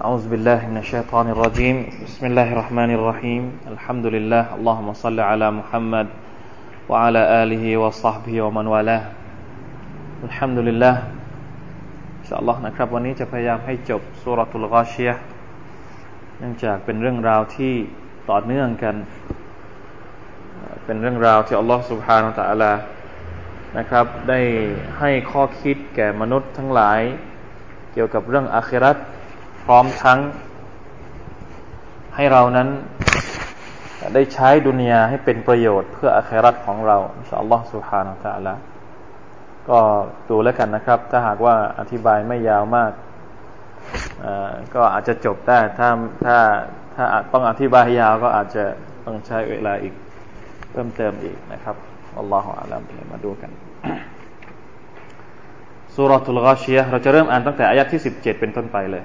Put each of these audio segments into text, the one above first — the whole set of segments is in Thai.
أعوذ بالله من الشيطان الرجيم بسم الله الرحمن الرحيم الحمد لله اللهم صل على محمد وعلى آله وصحبه ومن والاه الحمد لله إن شاء الله นะครับวันนี้จะพยายามให้จบสุรทูลกอชียเนื่องจากเป็นเรื่องราวที่ต่อเนื่องกัน เป็นเรื่องราวที่อัลลอฮฺ سبحانه และ تعالى นะครับ ได้ให้ข้อคิดแก่มนุษย์ทั้งหลาย เกี่ยวกับเรื่องอาคราต พร้อมทั้ง ให้เรานั้นได้ใช้ดุนยาให้เป็นประโยชน์เพื่ออาครัตของเราออัลลอฮฺสุฮานะตะอัลละก็ดูแล้วกันนะครับ ถ้าหากว่าอธิบายไม่ยาวมากก็อาจจะจบได้ถ้าถ้าถ้าต้องอธิบายยาวก็อาจจะต้องใช้เวลาอีกเพิ่มเติมอีกนะครับอัลลอฮฺอัลลอฮฺมาดูกันสุรทุลกาชียเราจะเริ่มอ่านตั้งแต่อายะที่สิบเจ็ดเป็นต้นไปเลย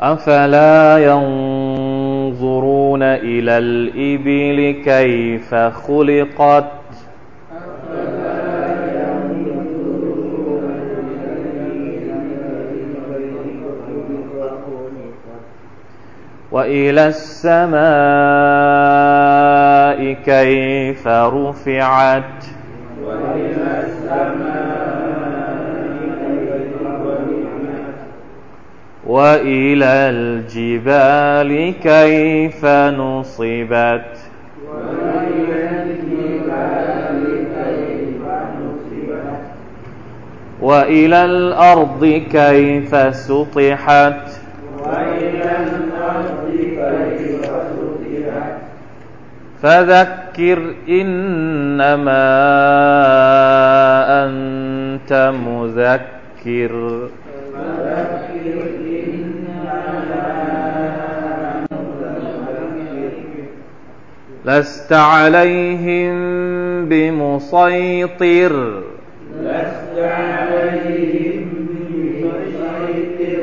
أفلا ينظرون إلى الإبل كيف خلقت؟ وإلى السماء كيف رفعت؟ وإلى الجبال كيف نصبت؟ وإلى الأرض كيف سطحت؟ وإلى الأرض كيف سطحت فذكر إنما أنت مذكر. لست عليهم بمسيطر. لست عليهم بمسيطر.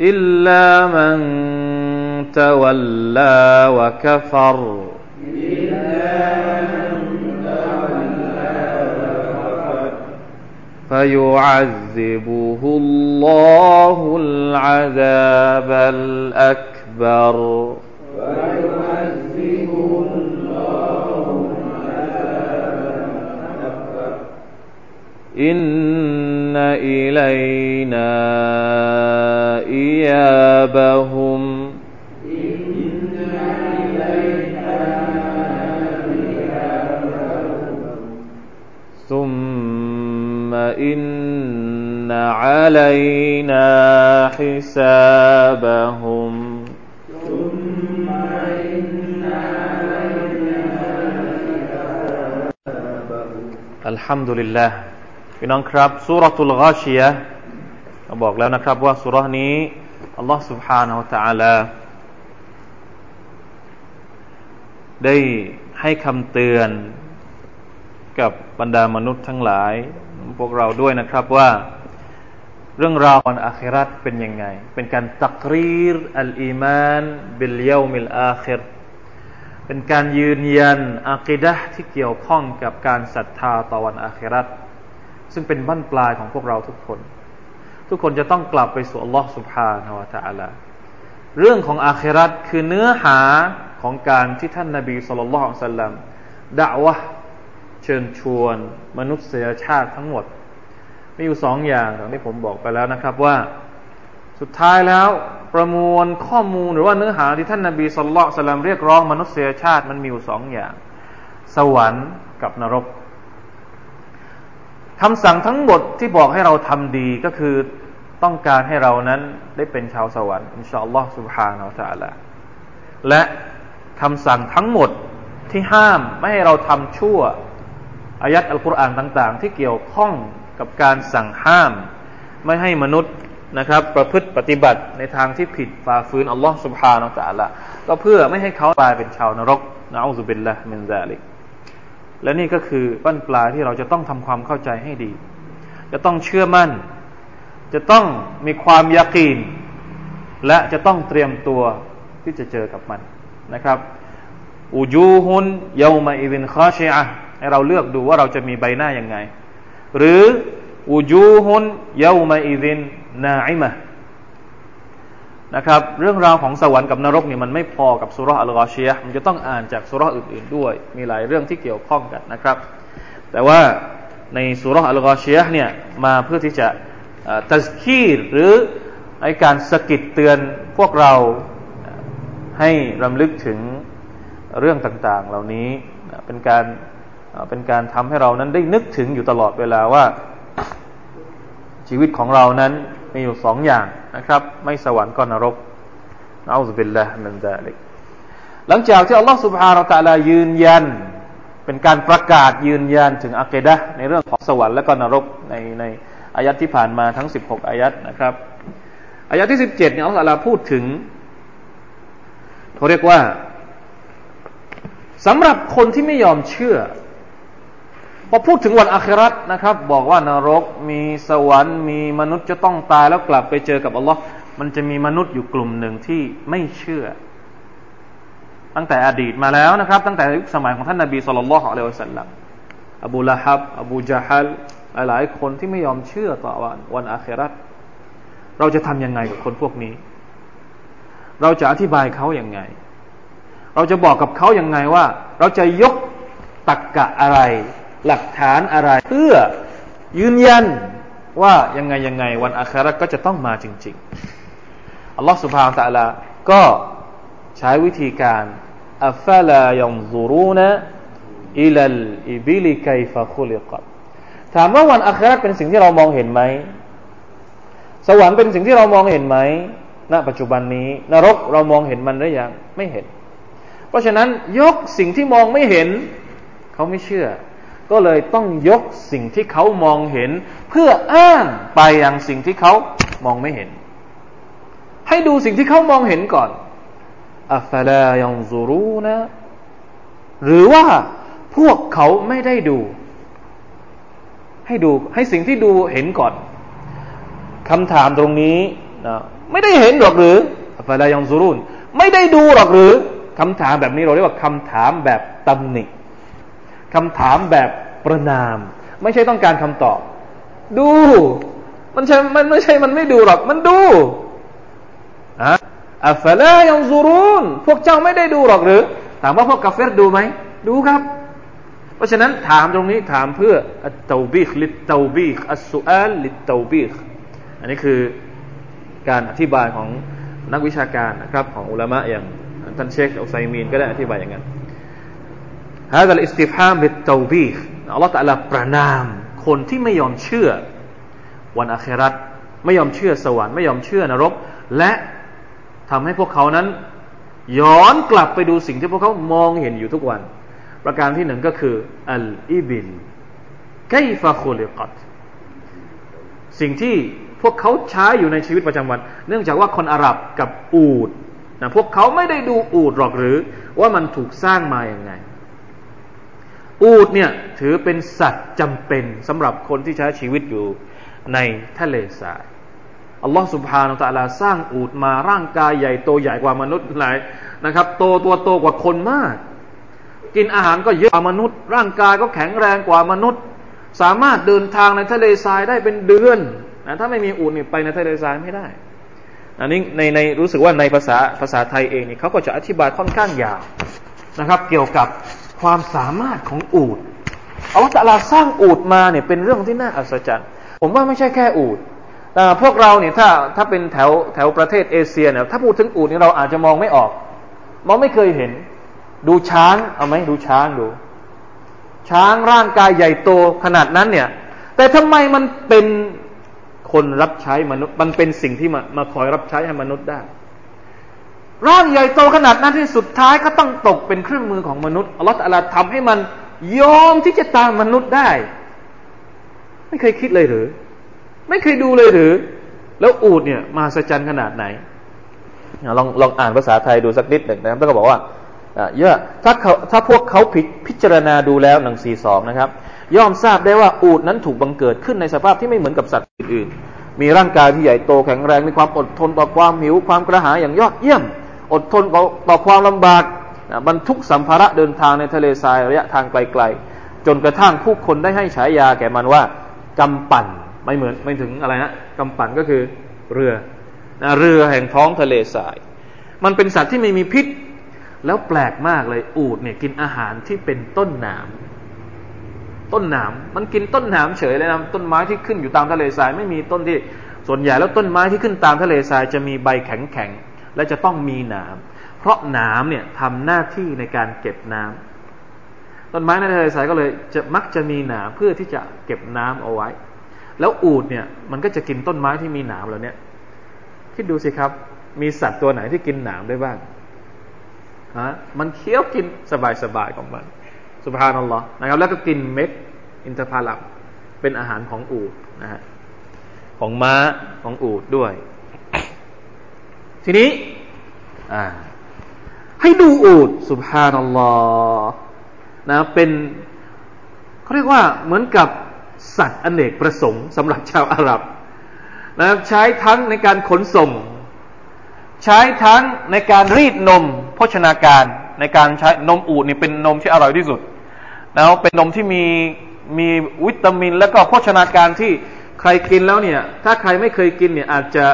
إلا من تولى وكفر. إلا من تولى وكفر فيعذبه الله العذاب الأكبر. إن إلينا إيابهم ثم إن علينا حسابهم ثم إن علينا الحمد لله พี่น้องครับสุรทูลกาชียเราบอกแล้วนะครับว่าสุรนี้อัลลอฮ์ سبحانه และ تعالى ได้ให้คำเตือนกับบรรดามนุษย์ทั้งหลาย พวกเราด้วยนะครับว่า เรื่องราววันอาครัตเป็นยังไง เป็นการตักรีรอัลอีมานบิลเยามิลอาคิรเป็นการยืนยันอาคิดะที่เกี่ยวข้องกับการศรัทธาต่อวันอาครัต ซึ่งเป็นบั้นปลายของพวกเราทุกคน ทุกคนจะต้องกลับไปสู่อัลลอฮ์สุบฮานาวะตะอัลาเรื่องของอาเครัตคือเนื้อหาของการที่ท่านนาบีสุลต่านสัลลัมด่าวะเชิญชวนมนุษยชาติทั้งหมด มีอยู่สองอย่างอย่างที่ผมบอกไปแล้วนะครับว่า สุดท้ายแล้วประมวลข้อมูลหรือว่าเนื้อหาที่ท่านนาบีสุลต่านสัลลัมเรียกร้องมนุษยชาติมันมีอยู่สองอย่าง สวรรค์กับนรก คำสั่งทั้งหมดที่บอกให้เราทำดีก็คือต้องการให้เรานั้นได้เป็นชาวสวรรค์อินชาอัลลอฮ์ سبحانه และ تعالى และคำสั่งทั้งหมดที่ห้ามไม่ให้เราทำชั่วอายัดอัลกุรอานต่าง ๆ ที่เกี่ยวข้องกับการสั่งห้าม ไม่ให้มนุษย์ นะครับ ประพฤติปฏิบัติในทางที่ผิดฝ่าฝืนอัลลอฮ์ سبحانه และ تعالى ก็เพื่อไม่ให้เขากลายเป็นชาวนรกนะอัลลอฮฺบิลละมินซาลิก และนี่ก็คือปั้นปลายที่เราจะต้องทำความเข้าใจให้ดี จะต้องเชื่อมั่น จะต้องมีความยากีน และจะต้องเตรียมตัวที่จะเจอกับมันนะครับอูจูฮุนيومئذ خاشعةให้เราเลือกดูว่าเราจะมีใบหน้ายังไง หรือوجوه يومئذ ناعمة นะครับ เรื่องราวของสวรรค์กับนรกเนี่ยมันไม่พอกับسورة الغاشية มันจะต้องอ่านจากซูเราะฮฺอื่นๆด้วย มีหลายเรื่องที่เกี่ยวข้องกันนะครับ แต่ว่าในسورة الغاشية เนี่ยมาเพื่อที่จะتذكيرหรือในการสะกิดเตือนพวกเราให้รำลึกถึงเรื่องต่างๆ เหล่านี้เป็นการเป็นการทำให้เรานั้นได้นึกถึงอยู่ตลอดเวลาว่า ชีวิตของเรานั้นมีอยู่สองอย่าง นะครับ ไม่สวรรค์ก็นรกอัลลอฮฺบิลละมินซาลิกหลังจากที่อัลลอฮฺสุบฮานาตะลายืนยัน เป็นการประกาศยืนยันถึงอัคดะในเรื่องของสวรรค์และก็นรกในในอายัดที่ผ่านมาทั้ง 16 อายัดนะครับ อายัดที่ 17เนี่ยอัลลอฮฺพูดถึงเขาเรียกว่าสำหรับคนที่ไม่ยอมเชื่อ พอพูดถึงวันอาคราตนะครับ บอกว่านรกมีสวรรค์มีมนุษย์จะต้องตายแล้วกลับไปเจอกับอัลลอฮ์มันจะมีมนุษย์อยู่กลุ่มหนึ่งที่ไม่เชื่อ ตั้งแต่อดีตมาแล้วนะครับ ตั้งแต่ยุคสมัยของท่านนาบีสุลต่านละฮ์อะลัยฮิสัลลัมอบูละฮับ อบูจาฮัลหลายๆคนที่ไม่ยอมเชื่อต่อวันวันอาคราตเราจะทำยังไงกับคนพวกนี้ เราจะอธิบายเขาอย่างไง เราจะบอกกับเขาอย่างไงว่า เราจะยกตักกะอะไร หลักฐานอะไร เพื่อยืนยันว่ายังไงยังไงวันอาคราก็จะต้องมาจริง ๆ อัลลอฮฺสุบฮานตะลา ก็ใช้วิธีการอัฟลายองซูรูนอิลัลอิบิลิกัยฟะคุลิกัถามว่าวันอาคราเป็นสิ่งที่เรามองเห็นไหม สวรรค์เป็นสิ่งที่เรามองเห็นไหมณปัจจุบันนี้ นรกเรามองเห็นมันหรือยังไม่เห็น เพราะฉะนั้นยกสิ่งที่มองไม่เห็น เขาไม่เชื่อ ก็เลยต้องยกสิ่งที่เขามองเห็น เพื่ออ้างไปยังสิ่งที่เขามองไม่เห็น ให้ดูสิ่งที่เขามองเห็นก่อนอัฟลายังซูรูนะ หรือว่าพวกเขาไม่ได้ดู ให้ดูให้สิ่งที่ดูเห็นก่อนคำถามตรงนี้นะไม่ได้เห็นหรอกหรืออัฟลายังซูรูนไม่ได้ดูหรอกหรือคำถามแบบนี้เราเรียกว่าคำถามแบบตำหนิ คำถามแบบประนาม ไม่ใช่ต้องการคำตอบ ดู มันใช่มันไม่ใช่มันไม่ดูหรอก มันดูอะأفلا ينظرونพวกเจ้าไม่ได้ดูหรอกหรือ ถามว่าพวกกาฟิรดูไหม ดูครับ เพราะฉะนั้นถามตรงนี้ถามเพื่อالتوبيخ للتوبيخ السؤال للتوبيخอันนี้คือการอธิบายของนักวิชาการนะครับ ของอุลามะอย่างท่านเชคอุษัยมีนก็ได้อธิบายอย่างนั้น هذا الاستفهام بالتوبيخ الله تعالىประนาม คนที่ไม่ยอมเชื่อ วันอาครัตไม่ยอมเชื่อสวรรค์ไม่ยอมเชื่อนรก และทำให้พวกเขานั้น ย้อนกลับไปดูสิ่งที่พวกเขามองเห็นอยู่ทุกวัน ประการที่หนึ่งก็คืออัลอิบิลไกฟาคุลิกัตสิ่งที่พวกเขาใช้อยู่ในชีวิตประจำวัน เนื่องจากว่าคนอาหรับกับอูดนะพวกเขาไม่ได้ดูอูดหรอกหรือ ว่ามันถูกสร้างมาอย่างไง อูดเนี่ยถือเป็นสัตว์จำเป็นสำหรับคนที่ใช้ชีวิตอยู่ในทะเลทรายอัลลอฮ์สุบฮานาอัลลอฮสร้างอูดมาร่างกายใหญ่โตใหญ่กว่ามนุษย์หลายนะครับ โตตัวโตกว่าคนมาก กินอาหารก็เยอะกว่ามนุษย์ ร่างกายก็แข็งแรงกว่ามนุษย์ สามารถเดินทางในทะเลทรายได้เป็นเดือนนะถ้าไม่มีอูดนี่ไปในทะเลทรายไม่ได้อันนี้ในในรู้สึกว่าในภาษาภาษาไทยเองนี่เขาก็จะอธิบายค่อนข้างยาวนะครับ เกี่ยวกับ ความสามารถของอูดอัลลอฮฺตะลาสร้างอูดมาเนี่ยเป็นเรื่องที่น่าอัศจรรย์ ผมว่าไม่ใช่แค่อูดแต่พวกเราเนี่ยถ้าถ้าเป็นแถวแถวประเทศเอเชียเนี่ยถ้าพูดถึงอูดเนี่ยเราอาจจะมองไม่ออกมองไม่เคยเห็น ดูช้างเอาไหมดูช้างดู ช้างร่างกายใหญ่โตขนาดนั้นเนี่ย แต่ทำไมมันเป็นคนรับใช้มนุษย์ มันเป็นสิ่งที่มามาคอยรับใช้ให้มนุษย์ได้ ร่างใหญ่โตขนาดนั้นที่สุดท้ายก็ต้องตกเป็นเครื่องมือของมนุษย์อัลลอฮฺทำให้มันยอมที่จะตามมนุษย์ได้ ไม่เคยคิดเลยหรือ ไม่เคยดูเลยหรือ แล้วอูดเนี่ยมาสจันขนาดไหนลองลองอ่านภาษาไทยดูสักนิดหนึ่งนะครับแล้วก็บอกว่าเยอะถ้าเขาถ้าพวกเขาพิพิจารณาดูแล้วหนังสี่สองนะครับ ย่อมทราบได้ว่าอูดนั้นถูกบังเกิดขึ้นในสภาพที่ไม่เหมือนกับสัตว์อื่นๆมีร่างกายที่ใหญ่โตแข็งแรงมีความอดทนต่อความหิวความกระหายอย่างยอดเยี่ยม อดทนต่อความลำบากบรรทุกสัมภาระเดินทางในทะเลทรายระยะทางไกลๆ จนกระทั่งผู้คนได้ให้ฉายาแก่มันว่ากำปั่นไม่เหมือนไม่ถึงอะไรนะกำปั่นก็คือเรือนะเรือแห่งท้องทะเลทราย มันเป็นสัตว์ที่ไม่มีพิษ แล้วแปลกมากเลยอูดเนี่ยกินอาหารที่เป็นต้นหนามต้นหนามมันกินต้นหนามเฉยเลยนะต้นไม้ที่ขึ้นอยู่ตามทะเลทรายไม่มีต้นที่ส่วนใหญ่แล้วต้นไม้ที่ขึ้นตามทะเลทรายจะมีใบแข็ง และจะต้องมีหนามเพราะหนามเนี่ยทำหน้าที่ในการเก็บน้ำต้นไม้ในทะเลทรายก็เลยจะมักจะมีหนามเพื่อที่จะเก็บน้ำเอาไว้ แล้วอูดเนี่ยมันก็จะกินต้นไม้ที่มีหนามเหล่านี้คิดดูสิครับ มีสัตว์ตัวไหนที่กินหนามได้บ้างฮะมันเคี้ยวกินสบายๆของมันสุภานัลลอฮ์นะครับ แล้วก็กินเม็ดอินทผลัมเป็นอาหารของอูดนะฮะของม้าของอูดด้วย ทีนี้ให้ดูอูดสุบฮานัลลอฮ์นะเป็นเขาเรียกว่าเหมือนกับสัตว์อนเนกประสงค์สำหรับชาวอาหรับนะใช้ทั้งในการขนส่ง ใช้ทั้งในการรีดนมโภชนาการ ในการใช้นมอูดนี่เป็นนมที่อร่อยที่สุดแล้วเป็นนมที่มีมีวิตามิน และก็โภชนาการที่ใครกินแล้วเนี่ย ถ้าใครไม่เคยกินเนี่ยอาจจะ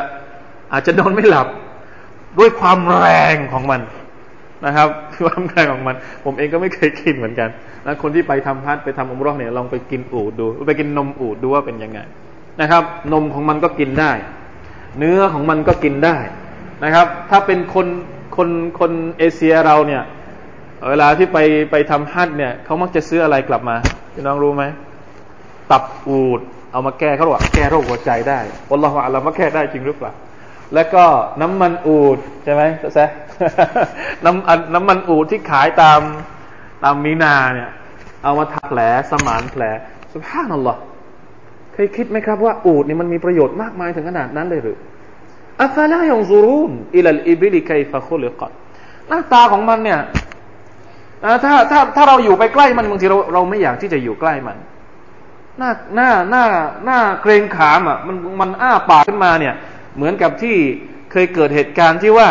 อาจจะนอนไม่หลับ ด้วยความแรงของมันนะครับความแรงของมัน ผมเองก็ไม่เคยกินเหมือนกันนะคนที่ไปทำพัดไปทำอุมรอเนี่ยลองไปกินอูดดูไปกินนมอูดดูว่าเป็นยังไงนะครับ นมของมันก็กินได้ เนื้อของมันก็กินได้นะครับ ถ้าเป็นคนคนคนเอเชียเราเนี่ย เวลาที่ไปไปทำฮัทเนี่ยเขามักจะซื้ออะไรกลับมาพี่น้องรู้ไหมตับอูด เอามาแก้เขาบอกแก้โรคหัวใจได้วันละวันเรามาแก้ได้จริงหรือเปล่า แล้วก็น้ำมันอูดใช่ไหมแซ่น้ำน้ำมันอูดที่ขายตามตามมีนาเนี่ย เอามาทักแผลสมานแผลสุภาพนั่นหรอเคยคิดไหมครับว่าอูดนี่มันมีประโยชน์มากมายถึงขนาดนั้นเลยหรือأفلا ينظرون إلى الإبل كيف خلقت หน้าตาของมันเนี่ยถ้าถ้าถ้าเราอยู่ไปใกล้มันบางทีเราเราไม่อยากที่จะอยู่ใกล้มันหน้าหน้าหน้าหน้าเกรงขามอะมันมันอ้าปากขึ้นมาเนี่ย เหมือนกับที่เคยเกิดเหตุการณ์ที่ว่า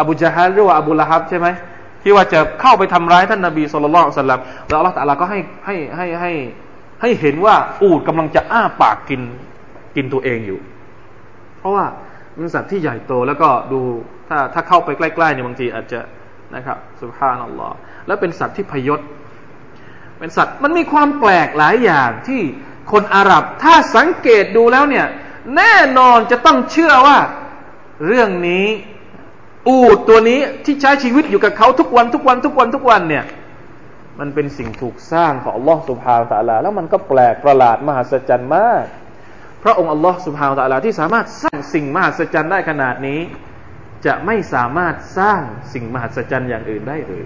อบูจาฮัลหรือว่าอบูละฮับใช่ไหมที่ว่าจะเข้าไปทำร้ายท่านนาบีสุลต่านสัลลัมแล้วอัลลอฮฺตะลาก็ให้ให้ให้ให้ให้เห็นว่าอูดกำลังจะอ้าปากกินกินตัวเองอยู่ เพราะว่ามันสัตว์ที่ใหญ่โตแล้วก็ดูถ้าถ้าเข้าไปใกล้ๆเนี่ยบางทีอาจจะนะครับสุภาพนัลลอฮ์แล้วเป็นสัตว์ที่พยศ เป็นสัตว์มันมีความแปลกหลายอย่างที่คนอาหรับถ้าสังเกตดูแล้วเนี่ย แน่นอนจะต้องเชื่อว่า เรื่องนี้อูดตัวนี้ที่ใช้ชีวิตอยู่กับเขาทุกวันทุกวันทุกวันทุกวันเนี่ย มันเป็นสิ่งถูกสร้างของอัลลอฮ์สุบฮาวตะลา แล้วมันก็แปลกประหลาดมหัศจรรย์มาก พระองค์อัลลอฮ์สุบฮาวตะลาที่สามารถสร้างสิ่งมหัศจรรย์ได้ขนาดนี้ จะไม่สามารถสร้างสิ่งมหัศจรรย์อย่างอื่นได้หรือ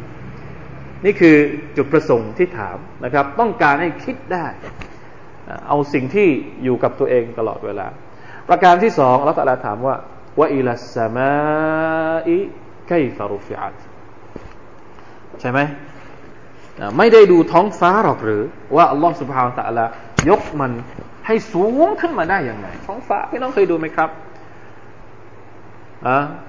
นี่คือจุดประสงค์ที่ถามนะครับ ต้องการให้คิดได้ เอาสิ่งที่อยู่กับตัวเองตลอดเวลา ประการที่สองเราตะลาถามว่าว่าอิลัสมาอิไคฟารุฟิอัตใช่ไหมไม่ได้ดูท้องฟ้าหรอกหรือ ว่าอัลลอฮฺสุบฮาวตะลายกมันให้สูงขึ้นมาได้อย่างไรท้องฟ้าพี่น้องเคยดูไหมครับอ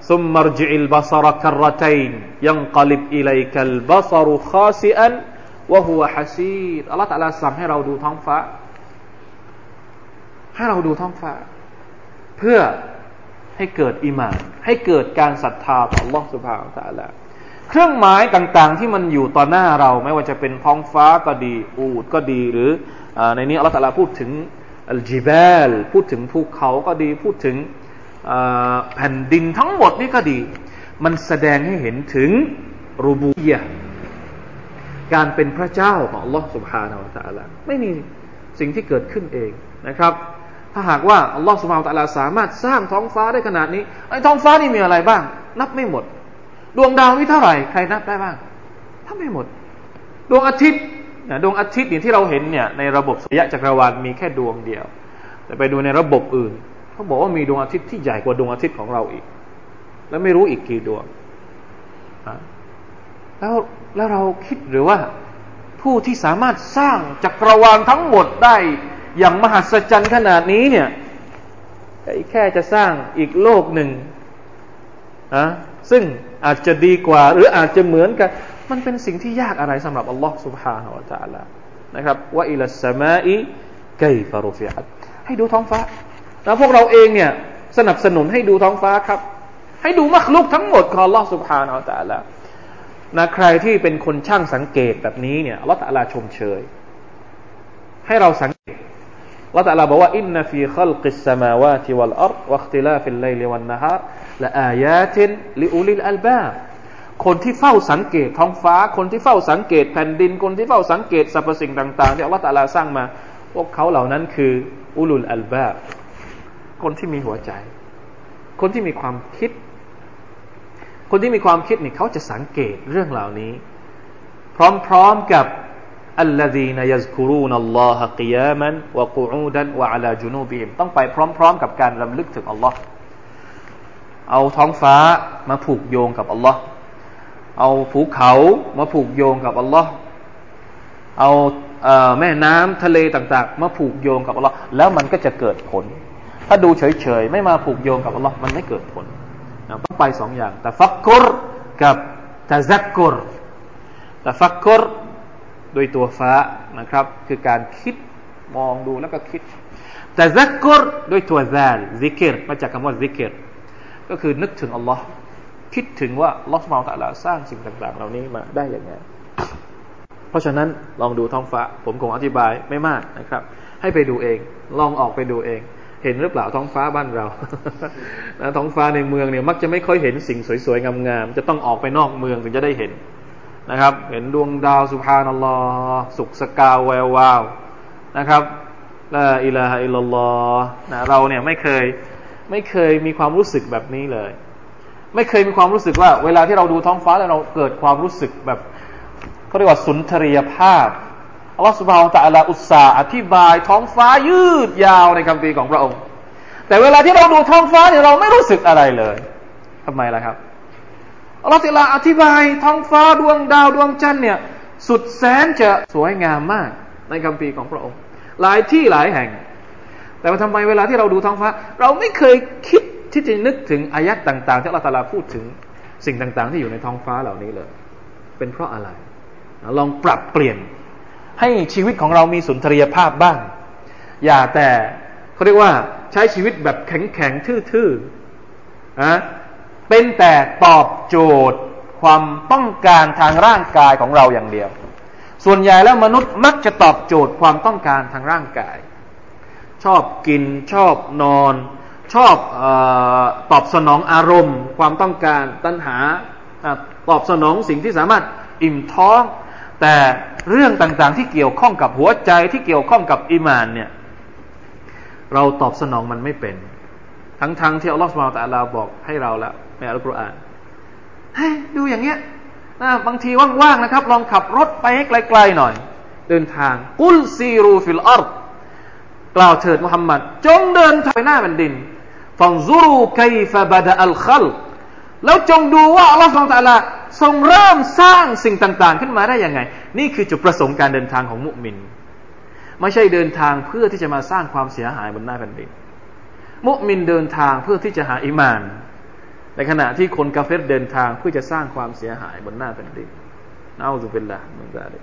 ซุมมรจิลบาซารคัรตัยนยังกลิบอิลัยกัลบาซารุคาซิอันวะฮุวะฮัซีดอัลลอฮฺตะลาสั่งให้เราดูท้องฟ้า ให้เราดูท้องฟ้า เพื่อให้เกิดอิมาน ให้เกิดการศรัทธาต่อ Allah سبحانه และ تعالى เครื่องหมายต่างๆ ที่มันอยู่ต่อหน้าเรา ไม่ว่าจะเป็นท้องฟ้าก็ดี อูดก็ดี หรือในนี้อัลลอฮฺตะลาพูดถึงอัลจิบาลพูดถึงภูเขาก็ดี พูดถึงแผ่นดินทั้งหมดนี่ก็ดี มันแสดงให้เห็นถึงรูบูยะการเป็นพระเจ้าของ Allah سبحانه และ تعالى ไม่มีสิ่งที่เกิดขึ้นเองนะครับ ถ้าหากว่าอัลลอฮฺสุบฮานตะลาสามารถสร้างท้องฟ้าได้ขนาดนี้ไอ้ท้องฟ้านี่มีอะไรบ้าง นับไม่หมด ดวงดาวมีเท่าไหร่ใครนับได้บ้างถ้าไม่หมด ดวงอาทิตย์ดวงอาทิตย์เนี่ยที่เราเห็นเนี่ยในระบบสุริยะจักรวาลมีแค่ดวงเดียว แต่ไปดูในระบบอื่นเขาบอกว่ามีดวงอาทิตย์ที่ใหญ่กว่าดวงอาทิตย์ของเราอีก แล้วไม่รู้อีกกี่ดวงแล้วแล้วเราคิดหรือว่าผู้ที่สามารถสร้างจักรวาลทั้งหมดได้ อย่างมหัศจรรย์ขนาดนี้เนี่ยแค่จะสร้างอีกโลกหนึ่งอะซึ่งอาจจะดีกว่า หรืออาจจะเหมือนกัน มันเป็นสิ่งที่ยากอะไรสำหรับอัลลอฮ์ سبحانه และ تعالى นะครับว่าอิลสมาอีไกฟารุฟิอัตให้ดูท้องฟ้า แล้วพวกเราเองเนี่ยสนับสนุนให้ดูท้องฟ้าครับ ให้ดูมักลุกทั้งหมดของอัลลอฮ์ سبحانه และ تعالى นะใครที่เป็นคนช่างสังเกตแบบนี้เนี่ยอัลลอฮฺตะลาชมเชย ให้เราสังเกตอั ลลอฮฺตะลาบอกว่าอินนฟีขัลกิสมาวาติวัลอัรวัคติลาฟิลไลลิวันนฮารละอายาตินลิอุลิลอัลบาคนที่เฝ้าสังเกตท้องฟ้า คนที่เฝ้าสังเกตแผ่นดิน คนที่เฝ้าสังเกตสรรพสิ่งต่างๆที่อัลลอฮฺตะลาสร้างมา พวกเขาเหล่านั้นคืออุลุลอัลบาคนที่มีหัวใจ คนที่มีความคิด คนที่มีความคิดนี่เขาจะสังเกตเรื่องเหล่านี้ พร้อมๆกับ الذين يذكرون الله قياما وقعودا وعلى جنوبهم ต้องไปพร้อมๆกับการรำลึกถึงอัลลอฮ์เอาท้องฟ้ามาผูกโยงกับอัลลอฮ์เอาภูเขามาผูกโยงกับอัลลอฮ์เอาแม่น้ำทะเลต่างๆ มาผูกโยงกับอัลลอฮ์แล้วมันก็จะเกิดผล ถ้าดูเฉยๆ ไม่มาผูกโยงกับอัลลอฮ์มันไม่เกิดผลต้องไปสองอย่างแต่ฟักกุรกับตะซักกุรแต่ฟักกุร โดยตัวฟ้านะครับ คือการคิดมองดูแล้วก็คิดแต่ซักกุรด้วยตัวซาลซิกรมาจากคำว่าซิกรก็คือนึกถึงอัลลอฮ์คิดถึงว่าลอสมาตะลาสร้างสิ่งต่าง ๆ เหล่านี้มาได้อย่างไงเพราะฉะนั้นลองดูท้องฟ้า ผมคงอธิบายไม่มากนะครับ ให้ไปดูเอง ลองออกไปดูเอง เห็นหรือเปล่าท้องฟ้าบ้านเรานะท้องฟ้าในเมืองเนี่ยมักจะไม่ค่อยเห็นสิ่งสวยๆงามๆจะต้องออกไปนอกเมืองถึงจะได้เห็น นะครับ เห็นดวงดาวสุภานัลลอฮ์สุกสกาวแวววาวนะครับลาอิลาฮะอิลลอฮ์นะเราเนี่ยไม่เคยไม่เคยมีความรู้สึกแบบนี้เลย ไม่เคยมีความรู้สึกว่า เวลาที่เราดูท้องฟ้าแล้วเราเกิดความรู้สึกแบบเขาเรียกว่าสุนทรียภาพอัลลอฮฺสุบฮานตะอัลาอุตสาอธิบายท้องฟ้ายืดยาวในคำพีของพระองค์ แต่เวลาที่เราดูท้องฟ้าเนี่ยเราไม่รู้สึกอะไรเลยทำไมล่ะครับ อัลลอฮฺตะลาอธิบายท้องฟ้าดวงดาวดวงจันทร์เนี่ย สุดแสนจะสวยงามมากในคำพีของพระองค์ หลายที่หลายแห่ง แต่ว่าทำไมเวลาที่เราดูท้องฟ้า เราไม่เคยคิดที่จะนึกถึงอายัดต่างๆที่อัลลอฮฺตะลาพูดถึงสิ่งต่างๆ ที่อยู่ในท้องฟ้าเหล่านี้เลย เป็นเพราะอะไร ลองปรับเปลี่ยนให้ชีวิตของเรามีสุนทรียภาพบ้าง อย่าแต่เขาเรียกว่าใช้ชีวิตแบบแข็งแข็งทื่อๆนะ เป็นแต่ตอบโจทย์ ความต้องการทางร่างกายของเราอย่างเดียว ส่วนใหญ่แล้วมนุษย์มักจะตอบโจทย์ความต้องการทางร่างกาย ชอบกินชอบนอน ชอบอตอบสนองอารมณ์ ความต้องการตัณหาตอบสนองสิ่งที่สามารถอิ่มท้อง แต่เรื่องต่างๆที่เกี่ยวข้องกับหัวใจที่เกี่ยวข้องกับอิมานเนี่ยเราตอบสนองมันไม่เป็น ทั้งๆที่อัลลอฮฺ سبحانه وتعالى บอกให้เราแล้วในอัลกุรอานให้ดูอย่างเงี้ยนะบางทีว่างๆนะครับ ลองขับรถไปให้ไกลๆหน่อย เดินทาง قل سيروا في الأرض กล่าวเถิดมุฮัมมัดจงเดินทางหน้าแผ่นดินفانظروا كيف بدأ الخلق แล้วจงดูว่าอัลลอฮฺ سبحانه وتعالى ทรงเริ่มสร้างสิ่งต่าง ๆ ขึ้นมาได้ยังไง นี่คือจุดประสงค์การเดินทางของمؤمن ไม่ใช่เดินทางเพื่อที่จะมาสร้างความเสียหายบนหน้าแผ่นดิน มุมินเดินทางเพื่อที่จะหาอิมาน ในขณะที่คนกาเฟรเดินทางเพื่อจะสร้างความเสียหายบนหน้าแผ่นดินเอาสุเป็นละมันจะได้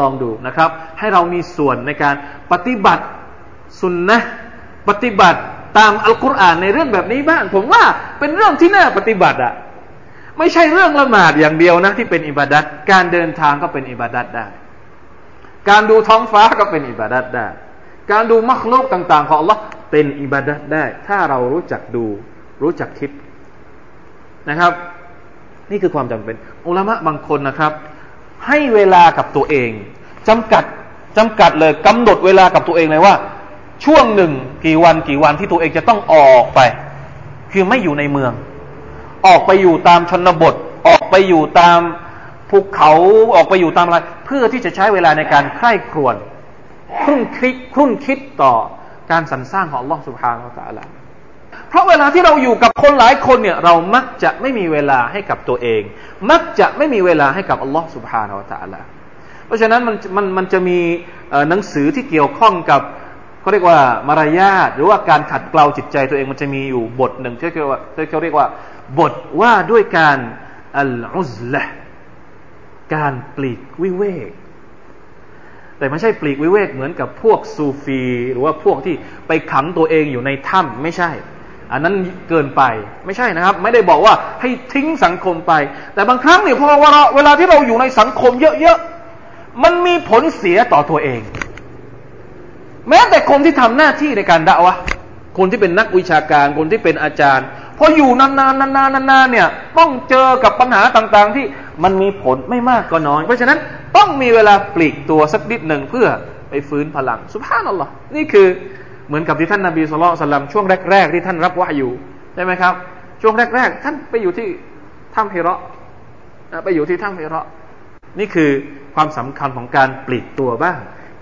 ลองดูนะครับ ให้เรามีส่วนในการปฏิบัติสุนนะปฏิบัติตามอัลกุรอานในเรื่องแบบนี้บ้าง ผมว่าเป็นเรื่องที่น่าปฏิบัติอะไม่ใช่เรื่องละหมาดอย่างเดียวนะที่เป็นอิบาดัตการเดินทางก็เป็นอิบาดัตได้ การดูท้องฟ้าก็เป็นอิบาดัตได้ การดูมรรคโลกต่าง ๆ ของ Allah เป็นอิบาดัตได้ ถ้าเรารู้จักดู รู้จักคิดนะครับ นี่คือความจำเป็นอุลามะบางคนนะครับ ให้เวลากับตัวเองจำกัดจำกัดเลยกำหนดเวลากับตัวเองเลยว่า ช่วงหนึ่งกี่วันกี่วันที่ตัวเองจะต้องออกไป คือไม่อยู่ในเมือง ออกไปอยู่ตามชนบท ออกไปอยู่ตามภูเขาออกไปอยู่ตามอะไร เพื่อที่จะใช้เวลาในการใคร่ครวญครุ่นคิดครุ่นคิดต่อ การสรรสร้างของอัลลอฮฺสุบฮานาอัลลอฮฺ เพราะเวลาที่เราอยู่กับคนหลายคนเนี่ยเรามักจะไม่มีเวลาให้กับตัวเอง มักจะไม่มีเวลาให้กับอัลลอฮ์ سبحانه และ تعالى เพราะฉะนั้นมันมันมันจะมีหนังสือที่เกี่ยวข้องกับเขาเรียกว่ามารยาทหรือว่าการขัดเกลาจิตใจตัวเองมันจะมีอยู่บทหนึ่งที่เขาว่าที่เขาเรียกว่า บทว่าด้วยการอัลอุซละการปลีกวิเวก แต่ไม่ใช่ปลีกวิเวกเหมือนกับพวกซูฟี หรือว่าพวกที่ไปขังตัวเองอยู่ในถ้ำไม่ใช่ อันนั้นเกินไปไม่ใช่นะครับ ไม่ได้บอกว่าให้ทิ้งสังคมไป แต่บางครั้งเนี่ยพอเวลาที่เราอยู่ในสังคมเยอะๆมันมีผลเสียต่อตัวเอง แม้แต่คนที่ทำหน้าที่ในการด่าวะคนที่เป็นนักวิชาการ คนที่เป็นอาจารย์พออยู่นานๆนานๆนานๆเนี่ย ต้องเจอกับปัญหาต่างๆ ที่มันมีผลไม่มากก็น้อย เพราะฉะนั้น ต้องมีเวลาปลีกตัวสักนิดหนึ่งเพื่อไปฟื้นพลังสุภาพนัลลอฮ์นี่คือเหมือนกับที่ท่านนาบีสุลต่านช่วงแรก ๆ ที่ท่านรับวะอยู่ใช่ไหมครับ ช่วงแรก ๆ ท่านไปอยู่ที่ถ้ำฮิระไปอยู่ที่ถ้ำฮิระนี่คือความสำคัญของการปลีกตัวบ้าง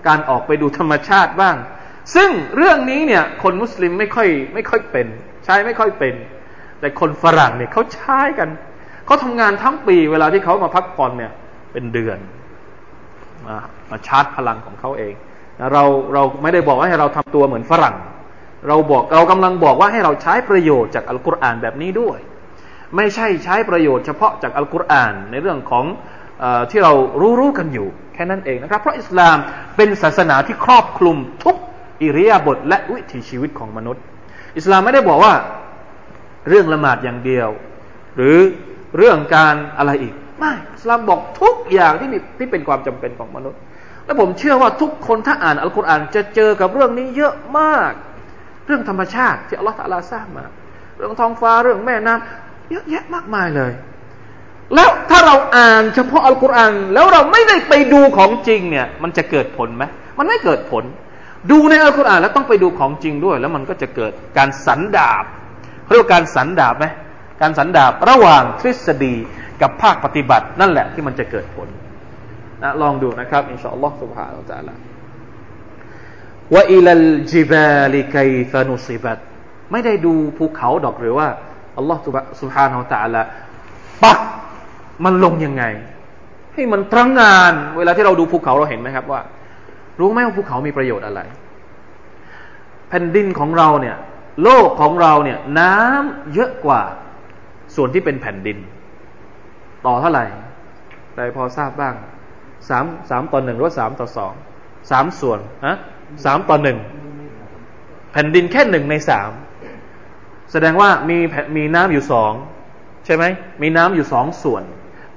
การออกไปดูธรรมชาติบ้าง ซึ่งเรื่องนี้เนี่ย คนมุสลิมไม่ค่อยไม่ค่อยเป็น ใช้ไม่ค่อยเป็น แต่คนฝรั่งเนี่ยเขาใช้กันเขาทำงานทั้งปีเวลาที่เขามาพักผ่อนเนี่ยเป็นเดือน มามาชาร์จพลังของเขาเองเราเราไม่ได้บอกว่าให้เราทำตัวเหมือนฝรั่ง เราบอกเรากำลังบอกว่าให้เราใช้ประโยชน์จากอัลกุรอานแบบนี้ด้วย ไม่ใช่ใช้ประโยชน์เฉพาะจากอัลกุรอานในเรื่องของอที่เรารู้รู้กันอยู่ แค่นั้นเองนะครับ เพราะอิสลามเป็นศาสนาที่ครอบคลุมทุกอิริยาบถและวิถีชีวิตของมนุษย์ อิสลามไม่ได้บอกว่าเรื่องละหมาดอย่างเดียว หรือเรื่องการอะไรอีก ไม่อิสลามบอกทุกอย่างที่มีที่เป็นความจำเป็นของมนุษย์ และผมเชื่อว่าทุกคนถ้าอ่านอัลกุรอานจะเจอกับเรื่องนี้เยอะมาก เรื่องธรรมชาติที่อัลลอฮฺตะลาสร้างมา เรื่องท้องฟ้าเรื่องแม่น้ำเยอะแยะมากมายเลย แล้วถ้าเราอ่านเฉพาะอัลกุรอานแล้วเราไม่ได้ไปดูของจริงเนี่ย มันจะเกิดผลไหมมันไม่เกิดผล ดูในอัลกุรอานแล้วต้องไปดูของจริงด้วย แล้วมันก็จะเกิดการสันดาบเรียกว่าการสันดาบไหมการสันดาบระหว่างทฤษฎี กับภาคปฏิบัติ นั่นแหละที่มันจะเกิดผลนะลองดูนะครับอินชาอัลลอฮ์สุบฮานาอัลลอว่าอิลลจิบาลิกัยฟานุซิบัตไม่ได้ดูภูเขาดอกหรือว่าอัลลอฮ์สุบฮานาอัลลอปักมันลงยังไง ให้มันตรังงาน เวลาที่เราดูภูเขาเราเห็นไหมครับว่า รู้ไหมว่าภูเขามีประโยชน์อะไร แผ่นดินของเราเนี่ย โลกของเราเนี่ย น้ำเยอะกว่าส่วนที่เป็นแผ่นดิน ต่อเท่าไหร่ใครพอทราบบ้างสามสามต่อหนึ่งหรือสามต่อสองสามส่วนฮะสามต่อหนึ่งแผ่นดินแค่หนึ่งในสามแสดงว่ามีมีน้ำอยู่สองใช่ไหมมีน้ำอยู่สองส่วน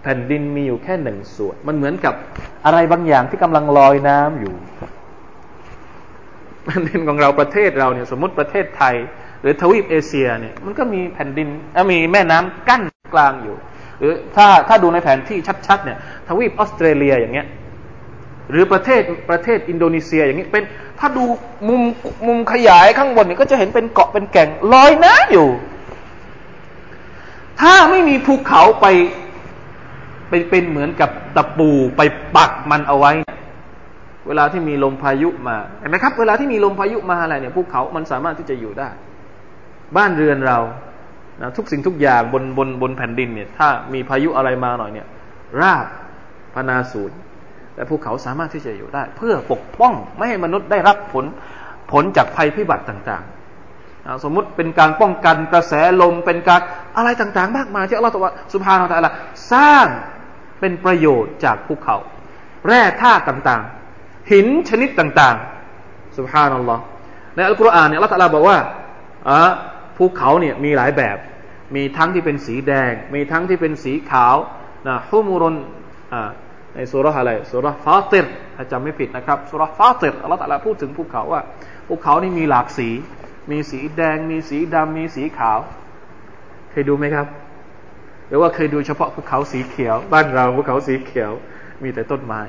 แผ่นดินมีอยู่แค่หนึ่งส่วน มันเหมือนกับอะไรบางอย่างที่กำลังลอยน้ำอยู่แผ่นดินของเราประเทศเราเนี่ยสมมติประเทศไทย หรือทวีปเอเชียเนี่ยมันก็มีแผ่นดินมีแม่น้ำกั้นกลางอยู่ หรือถ้าถ้าดูในแผนที่ชัดๆเนี่ยทวีปออสเตรเลียอย่างเงี้ยหรือประเทศประเทศอินโดนีเซียอย่างนี้เป็นถ้าดูมุมมุมขยายข้างบนเนี่ยก็จะเห็นเป็นเกาะเป็นแก่งลอยน้ำอยู่ ถ้าไม่มีภูเขาไปไปเป็นเหมือนกับตะปูไปปักมันเอาไว้ เวลาที่มีลมพายุมาเห็นไหมครับ เวลาที่มีลมพายุมาอะไรเนี่ยภูเขามันสามารถที่จะอยู่ได้ บ้านเรือนเรา นะทุกสิ่งทุกอย่างบนบนบนแผ่นดินเนี่ยถ้ามีพายุอะไรมาหน่อยเนี่ยราบพนาศูนย์แต่ภูเขาสามารถที่จะอยู่ได้ เพื่อปกป้องไม่ให้มนุษย์ได้รับผลผลจากภัยพิบัติต่างๆ สมมุติเป็นการป้องกันกระแสลมเป็นการอะไรต่างๆ มากมายที่อัลลอฮฺสุบฮานาอัลลอฮฺสร้างเป็นประโยชน์จากภูเขา แร่ธาตุต่างๆ หินชนิดต่างๆสุบฮานัลลอฮ์ในอัลกุรอานเนี่ยอัลลอฮฺบอกว่าอ่า ภูเขาเนี่ยมีหลายแบบ มีทั้งที่เป็นสีแดง มีทั้งที่เป็นสีขาวนะฮุมุรนอ่าในสุรษอะไรสุรษฟาติรถ้าจำไม่ผิดนะครับสุรษฟาติรอัลลอฮฺพูดถึงภูเขาว่าภูเขานี่มีหลากสี มีสีแดง มีสีดำมีสีขาว เคยดูไหมครับ หรือว่าเคยดูเฉพาะภูเขาสีเขียว บ้านเราภูเขาสีเขียว มีแต่ต้นไม้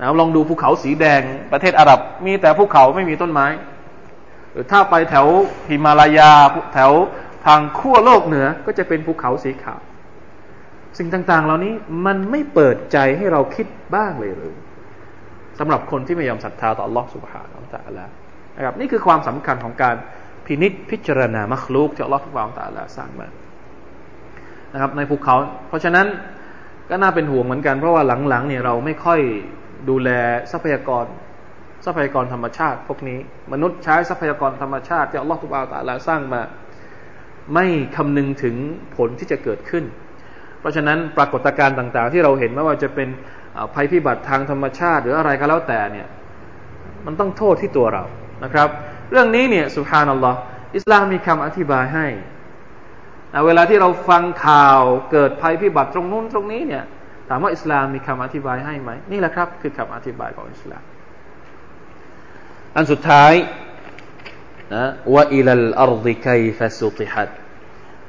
นะลองดูภูเขาสีแดงประเทศอาหรับ มีแต่ภูเขาไม่มีต้นไม้ หรือถ้าไปแถวหิมาลายาแถวทางขั้วโลกเหนือก็จะเป็นภูเขาสีขาว สิ่งต่างๆ เหล่านี้มันไม่เปิดใจให้เราคิดบ้างเลยหรือสำหรับคนที่ไม่ยอมศรัทธาต่อ Allah Subhanahu Wa นะครับนี่คือความสำคัญของการพินิษพิจารณามัคลูกที่ Allah Subhanahu Wa สร้างมานะครับในภูเขา เพราะฉะนั้นก็น่าเป็นห่วงเหมือนกันเพราะว่าหลังๆเนี่ยเราไม่ค่อยดูแลทรัพยากร ทรัพยากรธรรมชาติ พวกนี้ มนุษย์ใช้ทรัพยากรธรรมชาติที่อัลลอฮฺทุกวาตาลาสร้างมา ไม่คำนึงถึงผลที่จะเกิดขึ้น เพราะฉะนั้นปรากฏการณ์ต่าง ๆ ที่เราเห็นไม่ว่าจะเป็นภัยพิบัติทางธรรมชาติ หรืออะไรก็แล้วแต่เนี่ยมันต้องโทษที่ตัวเรานะครับ เรื่องนี้เนี่ยสุภานัลลอฮ์อิสลามมีคำอธิบายให้เวลาที่เราฟังข่าวเกิดภัยพิบัติตรงนู้นตรงนี้เนี่ยถามว่าอิสลามมีคำอธิบายให้ไหมนี่แหละครับ คือคำอธิบายของอิสลาม อันสุดท้ายนะว่าอิลลอัรดิคัยฟสุติฮัด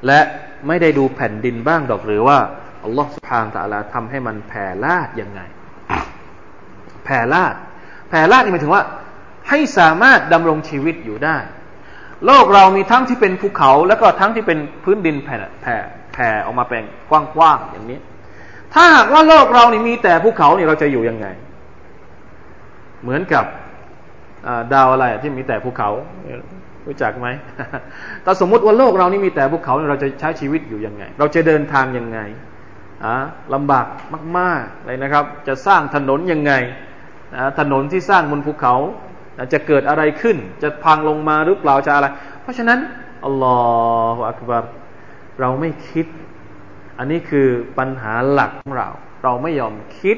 และไม่ได้ดูแผ่นดินบ้างดอกหรือว่าอัลลอฮฺสุบฮานตะลาทำให้มันแผ่ลาดยังไง แผ่ลาด แผ่ลาดนี่หมายถึงว่า ให้สามารถดำรงชีวิตอยู่ได้ โลกเรามีทั้งที่เป็นภูเขา แล้วก็ทั้งที่เป็นพื้นดินแผ่แผ่แผ่ออกมาเป็นกว้างๆอย่างนี้ ถ้าหากว่าโลกเรานี่มีแต่ภูเขาเนี่ยเราจะอยู่ยังไง เหมือนกับ ดาวอะไรที่มีแต่ภูเขารู้จักไหมแต่สมมุติว่าโลกเรานี่มีแต่ภูเขาเราจะใช้ชีวิตอยู่ยังไง เราจะเดินทางยังไงลำบากมากๆเลยนะครับ จะสร้างถนนยังไงถนนที่สร้างบนภูเขา จะเกิดอะไรขึ้น จะพังลงมาหรือเปล่าจะอะไร เพราะฉะนั้นอัลลอฮฺอักบารเราไม่คิด อันนี้คือปัญหาหลักของเรา เราไม่ยอมคิด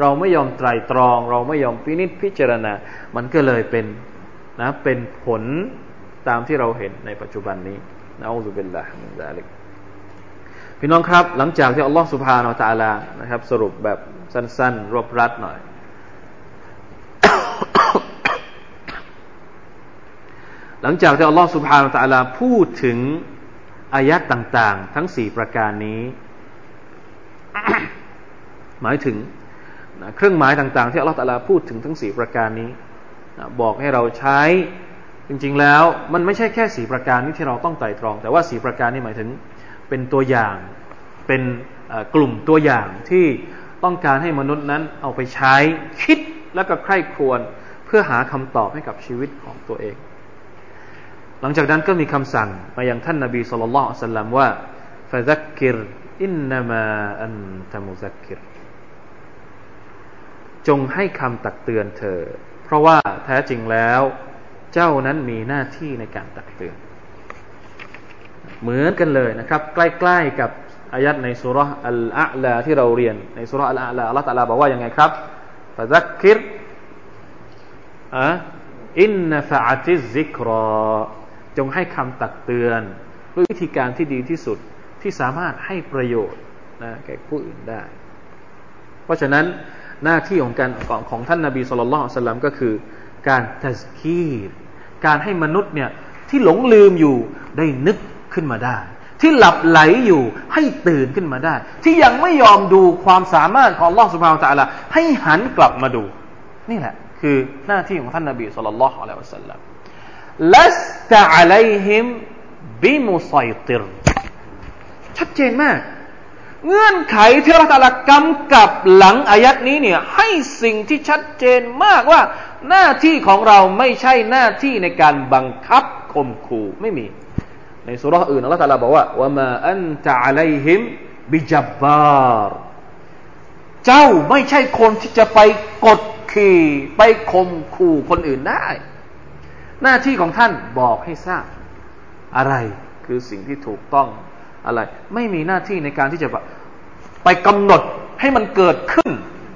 เราไม่ยอมไตรตรอง เราไม่ยอมพินิจพิจารณา มันก็เลยเป็นนะเป็นผลตามที่เราเห็นในปัจจุบันนี้นะอูซุบิลลาฮิมินซาลิกพี่น้องครับ หลังจากที่อัลลอฮฺสุบฮานาอัลลอฮนะครับ สรุปแบบสั้นๆ รวบรัดหน่อย หลังจากที่อัลลอฮฺสุบฮานาอัลลอฮพูดถึงอายัดต่าง ๆ ทั้งสี่ประการนี้ หมายถึง เครื่องหมายต่างๆ ที่อัลลอฮฺตะลาพูดถึงทั้งสี่ประการนี้บอกให้เราใช้จริงๆแล้วมันไม่ใช่แค่สี่ประการนี้ที่เราต้องไต่ตรอง แต่ว่าสี่ประการนี้หมายถึงเป็นตัวอย่างเป็นกลุ่มตัวอย่างที่ต้องการให้มนุษย์นั้นเอาไปใช้คิดแล้วก็ใคร่ครวญเพื่อหาคำตอบให้กับชีวิตของตัวเอง หลังจากนั้นก็มีคำสั่งมายังท่านนาบีสุลต่านละสัลลัมว่าฟะซักกิรอินนามาอันตมุซักกิร จงให้คำตักเตือนเธอ เพราะว่าแท้จริงแล้ว เจ้านั้นมีหน้าที่ในการตักเตือน เหมือนกันเลยนะครับ ใกล้ๆกับอายัดในสุรอัลอาลาที่เราเรียน ในสุรอัลอาลาอัลลอฮฺตะลาบอกว่ายังไงครับฟะซักกิรอินนฟะอติซิกรอจงให้คำตักเตือนด้วยวิธีการที่ดีที่สุดที่สามารถให้ประโยชน์นะแก่ผู้อื่นได้ เพราะฉะนั้น หน้าที่ของการของของท่านนาบีสุลต่านสลัมก็คือ การตัสกีรการให้มนุษย์เนี่ยที่หลงลืมอยู่ได้นึกขึ้นมาได้ ที่หลับไหลอยู่ให้ตื่นขึ้นมาได้ ที่ยังไม่ยอมดูความสามารถของลอสุภาวตะละให้หันกลับมาดู นี่แหละ คือหน้าที่ของท่านนบีสุลต่านละฮ์อะลัยฮิวสัลลัมลัสตะอะลัยฮิมบิมุไซติรชัดเจนมาก เงื่อนไขที่ราตะละกำกับหลังอายัดนี้เนี่ยให้สิ่งที่ชัดเจนมากว่า หน้าที่ของเราไม่ใช่หน้าที่ในการบังคับข่มขู่ไม่มี ในสุราอื่นอัลลอฮฺตาลาบอกว่าว่ามาอันตะอะลัยฮิมบิจับบาร์เจ้าไม่ใช่คนที่จะไปกดขี่ไปข่มขู่คนอื่นได้ หน้าที่ของท่านบอกให้ทราบ อะไรคือสิ่งที่ถูกต้อง อะไร ไม่มีหน้าที่ในการที่จะไปกำหนดให้มันเกิดขึ้น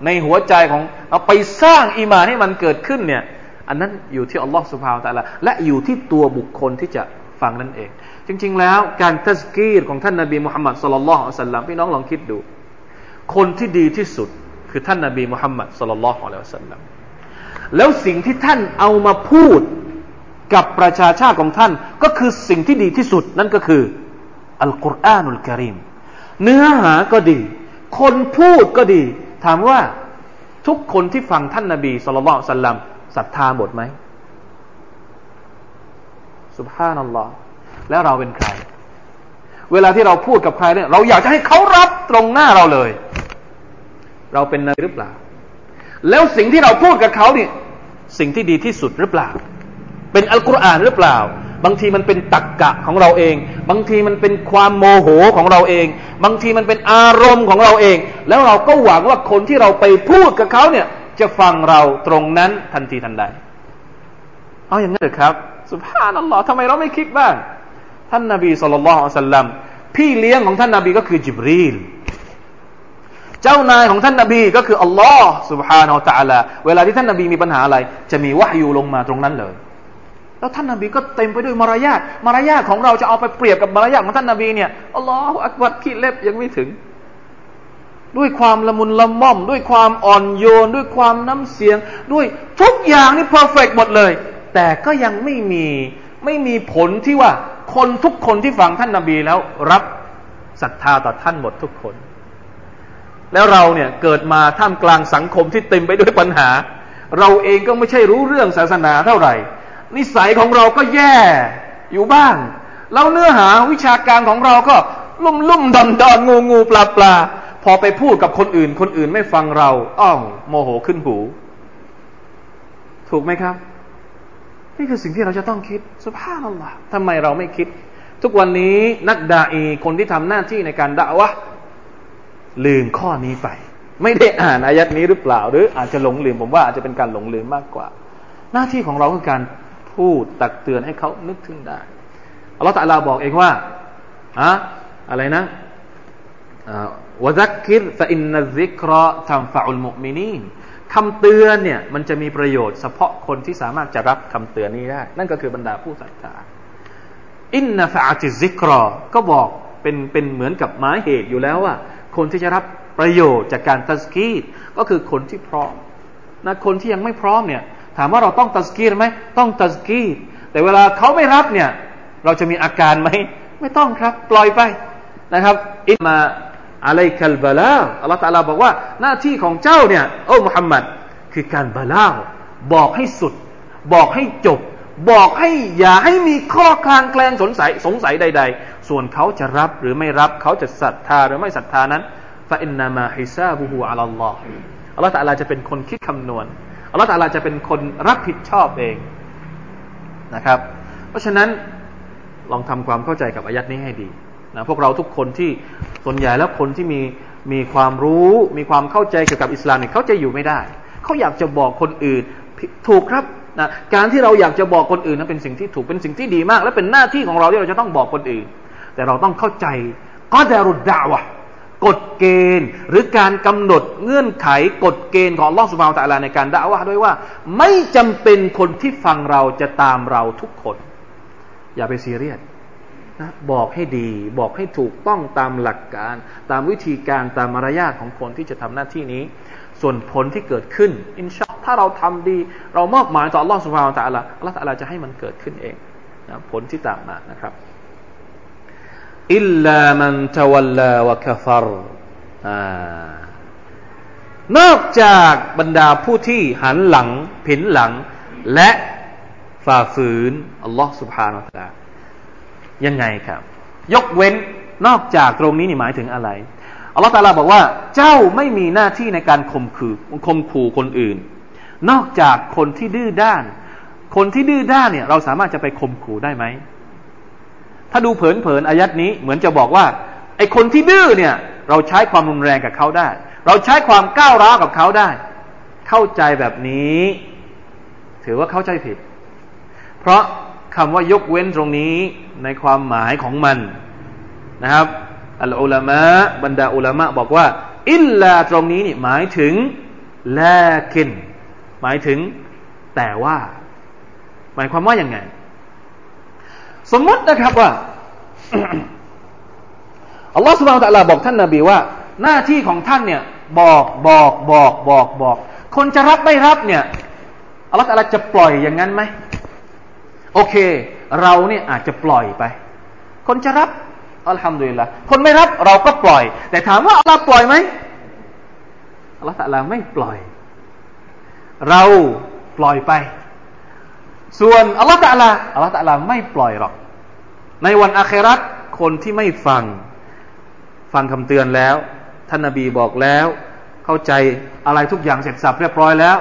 ในหัวใจของเอาไปสร้างอีมานให้มันเกิดขึ้นเนี่ย อันนั้นอยู่ที่อัลลอฮฺสุบฮาวตะละและอยู่ที่ตัวบุคคลที่จะฟังนั่นเอง จริง ๆ แล้วการทัสกีรของท่านนาบีมุฮัมมัดสุลลัลลอฮุอะสัลลัมพี่น้องลองคิดดู คนที่ดีที่สุดคือท่านนาบีมุฮัมมัดสุลลัลลอฮุอะลัยฮิวสัลลัมแล้วสิ่งที่ท่านเอามาพูดกับประชาชาติของท่านก็คือสิ่งที่ดีที่สุดนั่นก็คือ อัลกุรอานุลกิริมเนื้อหาก็ดี คนพูดก็ดี ถามว่าทุกคนที่ฟังท่านนาบีสุลต่านสัลลัมศรัทธาหมดไหมสุบฮานัลลอฮ์แล้วเราเป็นใคร เวลาที่เราพูดกับใครเนี่ย เราอยากจะให้เขารับตรงหน้าเราเลย เราเป็นนายหรือเปล่า แล้วสิ่งที่เราพูดกับเขาเนี่ย สิ่งที่ดีที่สุดหรือเปล่า เป็นอัลกุรอานหรือเปล่า บางทีมันเป็นตักกะของเราเอง บางทีมันเป็นความโมโหของเราเอง บางทีมันเป็นอารมณ์ของเราเอง แล้วเราก็หวังว่าคนที่เราไปพูดกับเขาเนี่ย จะฟังเราตรงนั้นทันทีทันใดเอาอย่างนั้นเถอะครับ สุภาพนัลลอฮ์ทำไมเราไม่คิดบ้าง ท่านนาบีสุลต่านสัลลัมพี่เลี้ยงของท่านนาบีก็คือจิบรีลเจ้านายของท่านนาบีก็คืออัลลอฮ์สุบฮานอัลตะลาเวลาที่ท่านนาบีมีปัญหาอะไร จะมีวะฮยูลงมาตรงนั้นเลย แล้วท่านนาบีก็เต็มไปด้วยมารยาทมารยาทของเราจะเอาไปเปรียบกับมารยาทของท่านนาบีเนี่ยอัลลอฮฺอักบัดขี้เล็บยังไม่ถึง ด้วยความละมุนละม่อม ด้วยความอ่อนโยน ด้วยความน้ำเสียง ด้วยทุกอย่างนี่เพอร์เฟกหมดเลย แต่ก็ยังไม่มีไม่มีผลที่ว่าคนทุกคนที่ฟังท่านนาบีแล้วรับศรัทธาต่อท่านหมดทุกคน แล้วเราเนี่ยเกิดมาท่ามกลางสังคมที่เต็มไปด้วยปัญหา เราเองก็ไม่ใช่รู้เรื่องศาสนาเท่าไหร่ นิสัยของเราก็แย่อยู่บ้าง แล้วเนื้อหาวิชาการของเราก็ลุ่มลุ่มดอนดอนงูงูปลาปลาพอไปพูดกับคนอื่น คนอื่นไม่ฟังเราอ้าวโมโหขึ้นหู ถูกไหมครับ นี่คือสิ่งที่เราจะต้องคิดสุภาพนั่นแหละทำไมเราไม่คิด ทุกวันนี้นักดาอีคนที่ทำหน้าที่ในการด่าวะลืมข้อนี้ไป ไม่ได้อ่านอายัดนี้หรือเปล่า หรืออาจจะหลงลืมผมว่าอาจจะเป็นการหลงลืมมากกว่า หน้าที่ของเราคือการ พูดตักเตือนให้เขานึกถึงได้อัลลอฮฺตะลาบอกเองว่าอะอะไรนะวะซักกิรฟะอินนัซิกรอทัมฟะอุลมุมินีนคำเตือนเนี่ยมันจะมีประโยชน์เฉพาะคนที่สามารถจะรับคำเตือนนี้ได้ นั่นก็คือบรรดาผู้ศรัทธาอินนฟะติซิกรอก็บอกเป็นเป็นเหมือนกับหมายเหตุอยู่แล้วว่า คนที่จะรับประโยชน์จากการตัสกีดก็คือคนที่พร้อมนะคนที่ยังไม่พร้อมเนี่ย ถามว่าเราต้องตัสกีดไหมต้องตัสกีดแต่เวลาเขาไม่รับเนี่ย เราจะมีอาการไหมไม่ต้องครับปล่อยไปนะครับอิมาอะไรคัลบาลาอัลลอฮฺตาลาบอกว่าหน้าที่ของเจ้าเนี่ยโอ้มุฮัมมัดคือการบาลาบอกให้สุด บอกให้จบ บอกให้อย่าให้มีข้อคลางแคลงสงสัยสงสัยใด ๆ ส่วนเขาจะรับหรือไม่รับเขาจะศรัทธาหรือไม่ศรัทธานั้นฟาอินนามาฮิซาบูฮูอัลลอฮ์อัลลอฮฺตาลาจะเป็นคนคิดคำนวณ อัลลอฮฺตาลาจะเป็นคนรับผิดชอบเองนะครับ เพราะฉะนั้นลองทำความเข้าใจกับอายัดนี้ให้ดีนะพวกเราทุกคนที่ส่วนใหญ่แล้วคนที่มีมีความรู้มีความเข้าใจเกี่ยวกับอิสลามเนี่ยเขาจะอยู่ไม่ได้ เขาอยากจะบอกคนอื่นถูกครับนะการที่เราอยากจะบอกคนอื่นนั้นเป็นสิ่งที่ถูกเป็นสิ่งที่ดีมาก และเป็นหน้าที่ของเราที่เราจะต้องบอกคนอื่น แต่เราต้องเข้าใจก็ดารุดดาวะ กฎเกณฑ์ หรือการกำหนดเงื่อนไขกฎเกณฑ์ของลอสุภาวตะลาในการด่าวะด้วยว่า ไม่จำเป็นคนที่ฟังเราจะตามเราทุกคน อย่าไปซีเรียสนะบอกให้ดี บอกให้ถูกต้องตามหลักการ ตามวิธีการตามมารยาทของคนที่จะทำหน้าที่นี้ ส่วนผลที่เกิดขึ้น อินชาถ้าเราทำดี เรามอบหมายต่อลอสุภาวตะลาอัลลอฮฺตะลาจะให้มันเกิดขึ้นเองนะผลที่ตามมานะครับ อิลลามันตะวัลลาวะกฟารนอกจากบรรดาผู้ที่หันหลังผินหลัง และฝ่าฝืนอัลลอฮ์สุบฮานาอัลยังไงครับ ยกเว้นนอกจากตรงนี้นี่หมายถึงอะไรอัลลอฮ์ตาลาบอกว่า เจ้าไม่มีหน้าที่ในการข่มขู่ข่มขู่คนอื่น นอกจากคนที่ดื้อด้าน คนที่ดื้อด้านเนี่ย เราสามารถจะไปข่มขู่ได้ไหม ถ้าดูเผินๆอายัดนี้เหมือนจะบอกว่าไอคนที่ดื้อเนี่ย เราใช้ความรุนแรงกับเขาได้ เราใช้ความก้าวร้าวกับเขาได้ เข้าใจแบบนี้ ถือว่าเข้าใจผิด เพราะคำว่ายกเว้นตรงนี้ในความหมายของมันนะครับอัลอุลามะบรรดาอุลามะบอกว่า อิลลาตรงนี้นี่หมายถึงแลกิน หมายถึงแต่ว่า หมายความว่าอย่างไง สมมตินะครับว่าอัลลอฮฺสุบานตะลาบอกท่านนาบีว่า หน้าที่ของท่านเนี่ย บอกบอกบอกบอกบอก คนจะรับไม่รับเนี่ยอัลลอฮฺตะลาจะปล่อยอย่างนั้นไหมโอเค เราเนี่ยอาจจะปล่อยไป คนจะรับอัลฮัมดุลิลละคนไม่รับเราก็ปล่อย แต่ถามว่าอัลลอฮฺปล่อยไหมอัลลอฮฺตะลาไม่ปล่อย เราปล่อยไป ส่วนอัลลอฮฺตะลาอัลลอฮฺตะลาไม่ปล่อยหรอก ในวันอาคราตคนที่ไม่ฟัง ฟังคำเตือนแล้ว ท่านนาบีบอกแล้ว เข้าใจอะไรทุกอย่างเสร็จสับเรียบร้อยแล้ว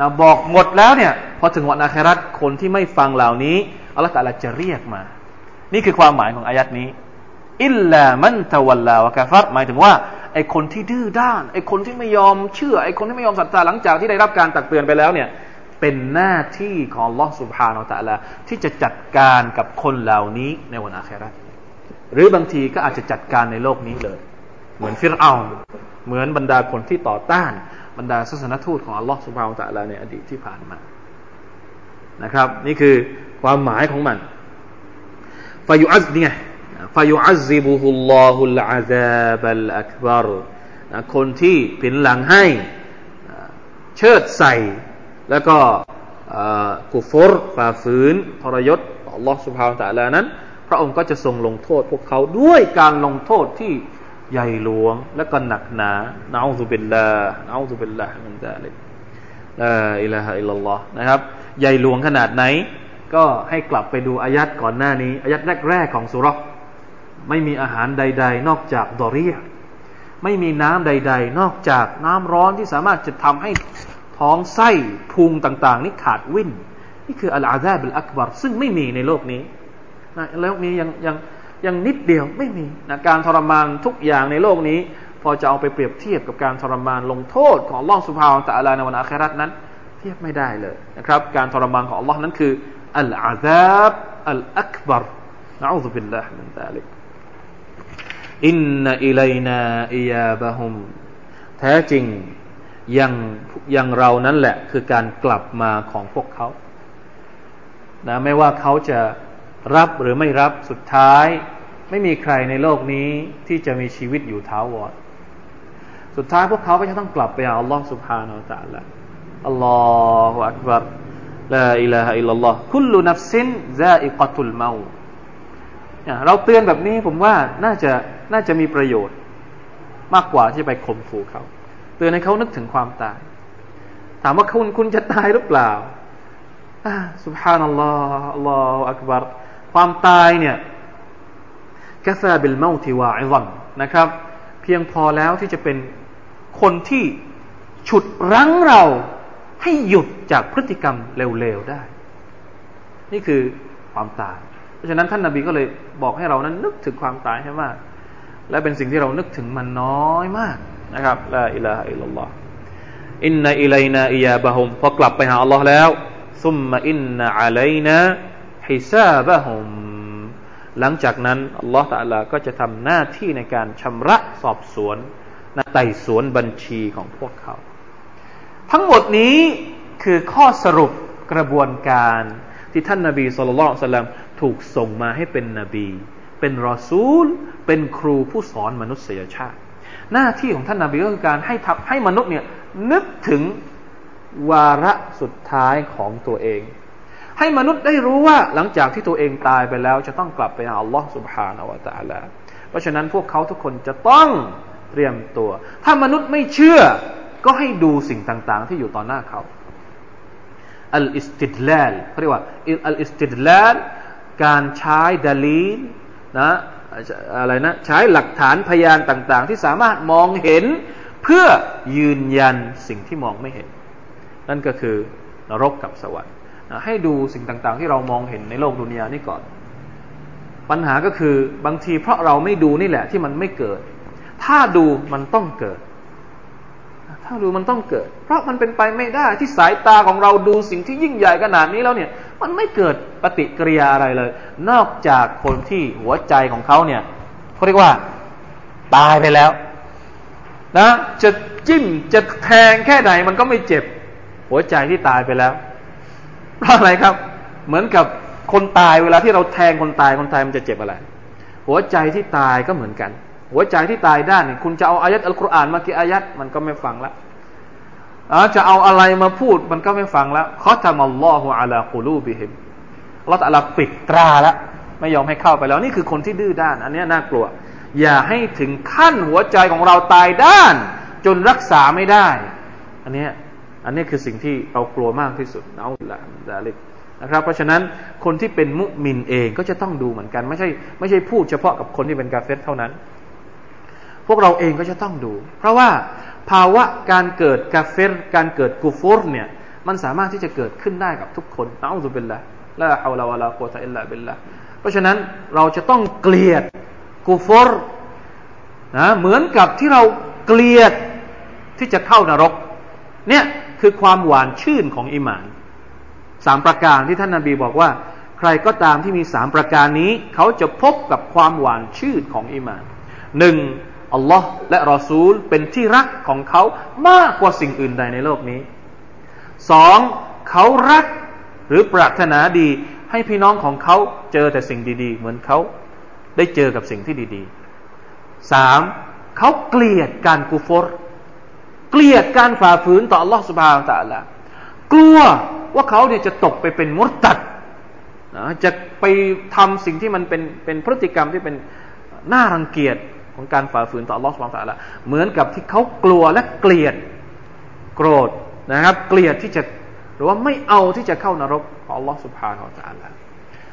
นะบอกหมดแล้วเนี่ยพอถึงวันอาคราตคนที่ไม่ฟังเหล่านี้อัลลอฮฺตะลาจะเรียกมา นี่คือความหมายของอายัดนี้อิลลามันตะวัลลาวะกาฟัรหมายถึงว่าไอคนที่ดื้อด้านไอคนที่ไม่ยอมเชื่อไอคนที่ไม่ยอมศรัทธาหลังจากที่ได้รับการตักเตือนไปแล้วเนี่ย เป็นหน้าที่ของลอสุภาอัลตะลาที่จะจัดการกับคนเหล่านี้ในวันอาคราหรือบางทีก็อาจจะจัดการในโลกนี้เลย เหมือนฟิรเอาเหมือนบรรดาคนที่ต่อต้านบรรดาศาสนทูตของอัลลอฮฺสุบฮาวตะลาในอดีตที่ผ่านมา นะครับ นี่คือความหมายของมันฟายุอัซนี่ไงฟายุอัซซิบุฮุลลอฮุลอาซาบัลอักบารคนที่ผินหลังให้ เชิดใส่ แล้วก็กุฟรฝ่าฝืนทรยศอัลลอฮฺสุบฮาวตะลานั้น พระองค์ก็จะทรงลงโทษ พวกเขาด้วยการลงโทษที่ใหญ่หลวงและก็หนักหนานะอูซุบิลลานะอูซุบิลลามินซาลิกลาอิลาฮะอิลลัลลอฮ์นะครับ ใหญ่หลวงขนาดไหน ก็ให้กลับไปดูอายัดก่อนหน้านี้ อายัดแรกๆของสุรษไม่มีอาหารใด ๆ นอกจากดอรียไม่มีน้ำใด ๆ นอกจากน้ำร้อนที่สามารถจะทำให้ ท้องไส้พุงต่างๆ นี่ขาดวิ่น นี่คืออัลอาซาบิลอักบารซึ่งไม่มีในโลกนี้นะโลกนี้ยังยังยังนิดเดียวไม่มีนะการทรมานทุกอย่างในโลกนี้ พอจะเอาไปเปรียบเทียบกับการทรมานลงโทษของล่องสุภาของตะลาในวันอาคราตนั้น เทียบไม่ได้เลยนะครับ การทรมานของอัลลอฮ์นั้นคืออัลอาซาบอัลอักบารนะอูซุบิลลาฮ์มินซาลิกอินนอิลัยนาอิยาบะฮุมแท้จริง อย่างอย่างเรานั้นแหละคือการกลับมาของพวกเขานะไม่ว่าเขาจะรับหรือไม่รับสุดท้าย ไม่มีใครในโลกนี้ที่จะมีชีวิตอยู่ท้าวอรสุดท้ายพวกเขาก็จะต้องกลับไปหอัลลอฮ์สุบฮานาอัลลอฮ์الله أكبر لا إله إلا الله كل نفس ذائقة الموت เราเตือนแบบนี้ผมว่าน่าจะน่าจะมีประโยชน์มากกว่าที่ไปข่มขู่เขา เตือนให้เขานึกถึงความตาย ถามว่าคุณคุณจะตายหรือเปล่าسبحان الله الله أكبر ความตายเนี่ย كفى بالموت واعظا นะครับ เพียงพอแล้วที่จะเป็นคนที่ฉุดรั้งเราให้หยุดจากพฤติกรรมเร็วๆได้ นี่คือความตาย เพราะฉะนั้นท่านนาบีก็เลยบอกให้เรานั้นนึกถึงความตายให้มาก และเป็นสิ่งที่เรานึกถึงมันน้อยมาก นะครับละอิลาฮะอิลลัลลอฮ์อินนาอิลัยนาอิยาบะฮุมพอกลับไปหาอัลลอฮ์แล้วซุมมาอินนาอะลัยนาฮิซาบะฮุมหลังจากนั้นอัลลอฮ์ตะลาก็จะทำหน้าที่ในการชำระสอบสวนนไต่สวนบัญชีของพวกเขา ทั้งหมดนี้คือข้อสรุปกระบวนการที่ท่านนาบีสุลต่านถูกส่งมาให้เป็นนบี เป็นรอซูล เป็นครูผู้สอนมนุษยชาติ หน้าที่ของท่านนาบีก็คือการให้ทับให้มนุษย์เนี่ยนึกถึงวาระสุดท้ายของตัวเอง ให้มนุษย์ได้รู้ว่าหลังจากที่ตัวเองตายไปแล้ว จะต้องกลับไปหาอัลลอฮ์สุบฮานาวะตะลาเพราะฉะนั้นพวกเขาทุกคนจะต้องเตรียมตัว ถ้ามนุษย์ไม่เชื่อ ก็ให้ดูสิ่งต่าง ๆ ที่อยู่ต่อหน้าเขาอัลอิสติดลลเขาเรียกว่าอัลอิสติดลลการใช้ดลีนนะ อะไรนะใช้หลักฐานพยานต่าง ๆ ที่สามารถมองเห็นเพื่อยืนยันสิ่งที่มองไม่เห็น นั่นก็คือนรกกับสวรรค์ให้ดูสิ่งต่าง ๆ ที่เรามองเห็นในโลกดุนยานี่ก่อน ปัญหาก็คือบางทีเพราะเราไม่ดูนี่แหละที่มันไม่เกิด ถ้าดูมันต้องเกิด ถ้าดูมันต้องเกิด เพราะมันเป็นไปไม่ได้ที่สายตาของเราดูสิ่งที่ยิ่งใหญ่ขนาดนี้แล้วเนี่ย มันไม่เกิดปฏิกิริยาอะไรเลย นอกจากคนที่หัวใจของเขาเนี่ยเขาเรียกว่า ตายไปแล้วนะจะจิ้มจะแทงแค่ไหนมันก็ไม่เจ็บ หัวใจที่ตายไปแล้วเพราะอะไรครับ เหมือนกับคนตายเวลาที่เราแทงคนตายคนตายมันจะเจ็บอะไร หัวใจที่ตายก็เหมือนกัน หัวใจที่ตายด้านนี่คุณจะเอาอายัดอัลกุรอานมากี่อายัดมันก็ไม่ฟังละ จะเอาอะไรมาพูดมันก็ไม่ฟังและขอทำอัลลอฮฺอัลากุลูบิฮิมอัลลอฮฺอัลาปิดตราละไม่ยอมให้เข้าไปแล้วนี่คือคนที่ดื้อด้าน อันนี้น่ากลัว อย่าให้ถึงขั้นหัวใจของเราตายด้าน จนรักษาไม่ได้ อันนี้อันนี้คือสิ่งที่เรากลัวมากที่สุดเอาละดาลิกนะครับ เพราะฉะนั้นคนที่เป็นมุมินเองก็จะต้องดูเหมือนกัน ไม่ใช่ไม่ใช่พูดเฉพาะกับคนที่เป็นกาเฟตเท่านั้น พวกเราเองก็จะต้องดู เพราะว่า ภาวะการเกิดกาเฟตการเกิดกูฟอร์เนี่ยมันสามารถที่จะเกิดขึ้นได้กับทุกคนเอาสุเป็นละลาฮาวลาวะลาโคตะอิลลาบิลละเพราะฉะนั้นเราจะต้องเกลียดกูฟรนะเหมือนกับที่เราเกลียดที่จะเข้านรก เนี่ยคือความหวานชื่นของอิมานสามประการที่ท่านนาบีบอกว่า ใครก็ตามที่มีสามประการนี้ เขาจะพบกับความหวานชื่นของอิมานหนึ่ง อัลลอฮ์และรอซูลเป็นที่รักของเขามากกว่าสิ่งอื่นใดในโลกนี้สองเขารักหรือปรารถนาดี ให้พี่น้องของเขาเจอแต่สิ่งดีๆ เหมือนเขาได้เจอกับสิ่งที่ดีๆสามเขาเกลียดการกูฟรเกลียดการฝ่าฝืนต่อ Allah سبحانه และ تعالى กลัวว่าเขาเนี่ยจะตกไปเป็นมุตตัดนะจะไปทำสิ่งที่มันเป็นเป็นพฤติกรรมที่เป็นน่ารังเกียจ ของการฝ่าฝืนต่ออัลลอฮ์สุบฮานะละเหมือนกับที่เขากลัวและเกลียดโกรธนะครับ เกลียดที่จะหรือว่าไม่เอาที่จะเข้านรกของอัลลอฮ์สุบฮานตะละ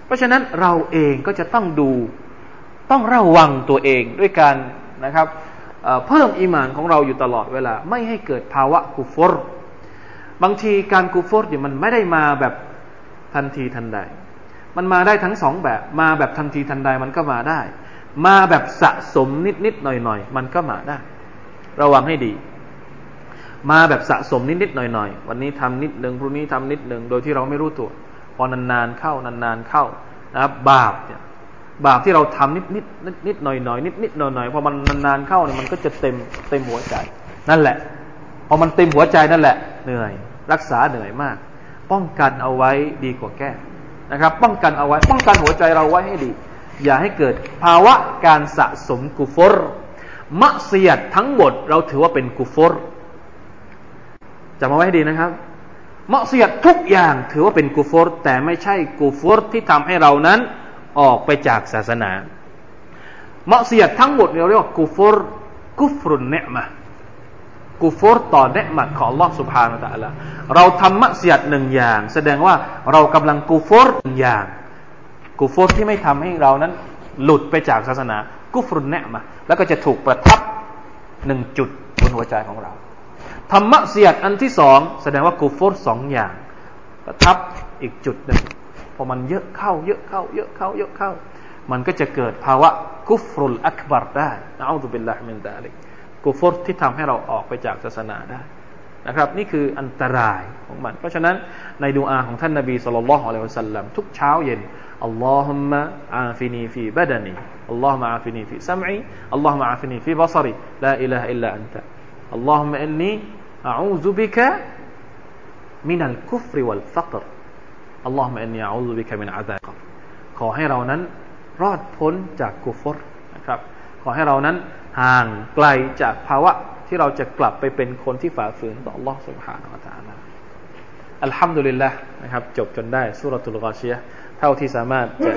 เพราะฉะนั้นเราเองก็จะต้องดูต้องระวังตัวเองด้วยการนะครับเพิ่มอีมานของเราอยู่ตลอดเวลา ไม่ให้เกิดภาวะกูฟอร์บางทีการกูฟอร์เนี่ยมันไม่ได้มาแบบทันทีทันใด มันมาได้ทั้งสองแบบ มาแบบทันทีทันใดมันก็มาได้ มาแบบสะสมนิดนิดหน่อยหน่อยมันก็มาได้ ระวังให้ดี มาแบบสะสมนิดนิดหน่อยหน่อยวันนี้ทำนิดหนึ่งพรุ่งนี้ทำนิดหนึ่งโดยที่เราไม่รู้ตัว พอนานๆเข้านานๆเข้านะครับ บาปเนี่ยบาปที่เราทำนิดนิดนิดนิดหน่อยหน่อยนิดนิดหน่อยหน่อยพอมันนานๆเข้าเนี่ยมันก็จะเต็มเต็มหัวใจ นั่นแหละพอมันเต็มหัวใจนั่นแหละ เหนื่อย รักษาเหนื่อยมาก ป้องกันเอาไว้ดีกว่าแก้นะครับ ป้องกันเอาไว้ ป้องกันหัวใจเราไว้ให้ดี อย่าให้เกิดภาวะการสะสมกุฟรมัเสียดทั้งหมดเราถือว่าเป็นกุฟรจำเอาไว้ให้ดีนะครับมัเสียดทุกอย่างถือว่าเป็นกุฟรแต่ไม่ใช่กุฟรที่ทำให้เรานั้นออกไปจากศาสนามัเสียดทั้งหมดเราเรียกว่ากุฟรกุฟรุนเนมะกุฟรต่อเนมะของ Allah سبحانه และ تعالى เราทำมัเสียดหนึ่งอย่าง แสดงว่าเรากำลังกุฟรหนึ่งอย่าง กุฟรที่ไม่ทำให้เรานั้น หลุดไปจากศาสนา กุฟรุนเนมะแล้วก็จะถูกประทับหนึ่งจุดบนหัวใจของเราธรรมะเสียดอันที่สองแสดงว่ากุฟรสองอย่าง ประทับอีกจุดหนึ่งพอมันเยอะเข้า เยอะเข้า เยอะเข้า เยอะเข้า มันก็จะเกิดภาวะกุฟรุลอักบารได้นะอัลลอฮฺบิลลาฮิมินตาลิกกุฟรที่ทำให้เราออกไปจากศาสนาได้นะครับ นี่คืออันตรายของมัน เพราะฉะนั้นในดูอาของท่านนบีสุลต่านละฮ์อะลัยฮิวสัลลัมทุกเช้าเย็น อัลลอฮุมะอาฟินีฟีบดานีอัลลอฮุมะอาฟินีฟีซัมอีอัลลอฮุมะอาฟินีฟีบัซรีลาอิลาฮะอิลลาอันตะอัลลอฮุมะอินนีอาอูซุบิกะมินัลกุฟรวัลฟักรอัลลอฮฺมะอินนีอูซุบิกะมินอาซาบขอให้เรานั้นรอดพ้นจากกุฟรนะครับ ขอให้เรานั้นห่างไกลจากภาวะที่เราจะกลับไปเป็นคนที่ฝ่าฝืนต่อ Allah سبحانه และ تعالى อัลฮัมดุลิลละนะครับ จบจนได้สุรตุลกอชียเ ท่าที่สามารถจะ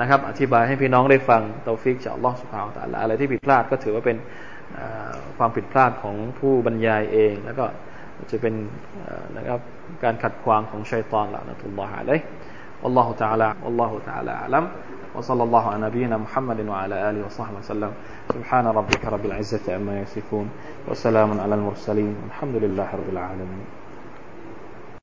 นะครับ อธิบายให้พี่น้องได้ฟังเตาฟิกจาก Allah سبحانه และ تعالى อะไรที่ผิดพลาดก็ถือว่าเป็นความผิดพลาดของผู้บรรยายเองแล้วก็จะเป็นนะครับการขัดขวางของชัยตอนละนะทุลลอฮ์อะลัย والله تعالى والله تعالى أعلم وصلى الله على نبينا محمد وعلى آله وصحبه وسلم سبحان ربك رب العزة عما يصفون وسلام على المرسلين والحمد لله رب العالمين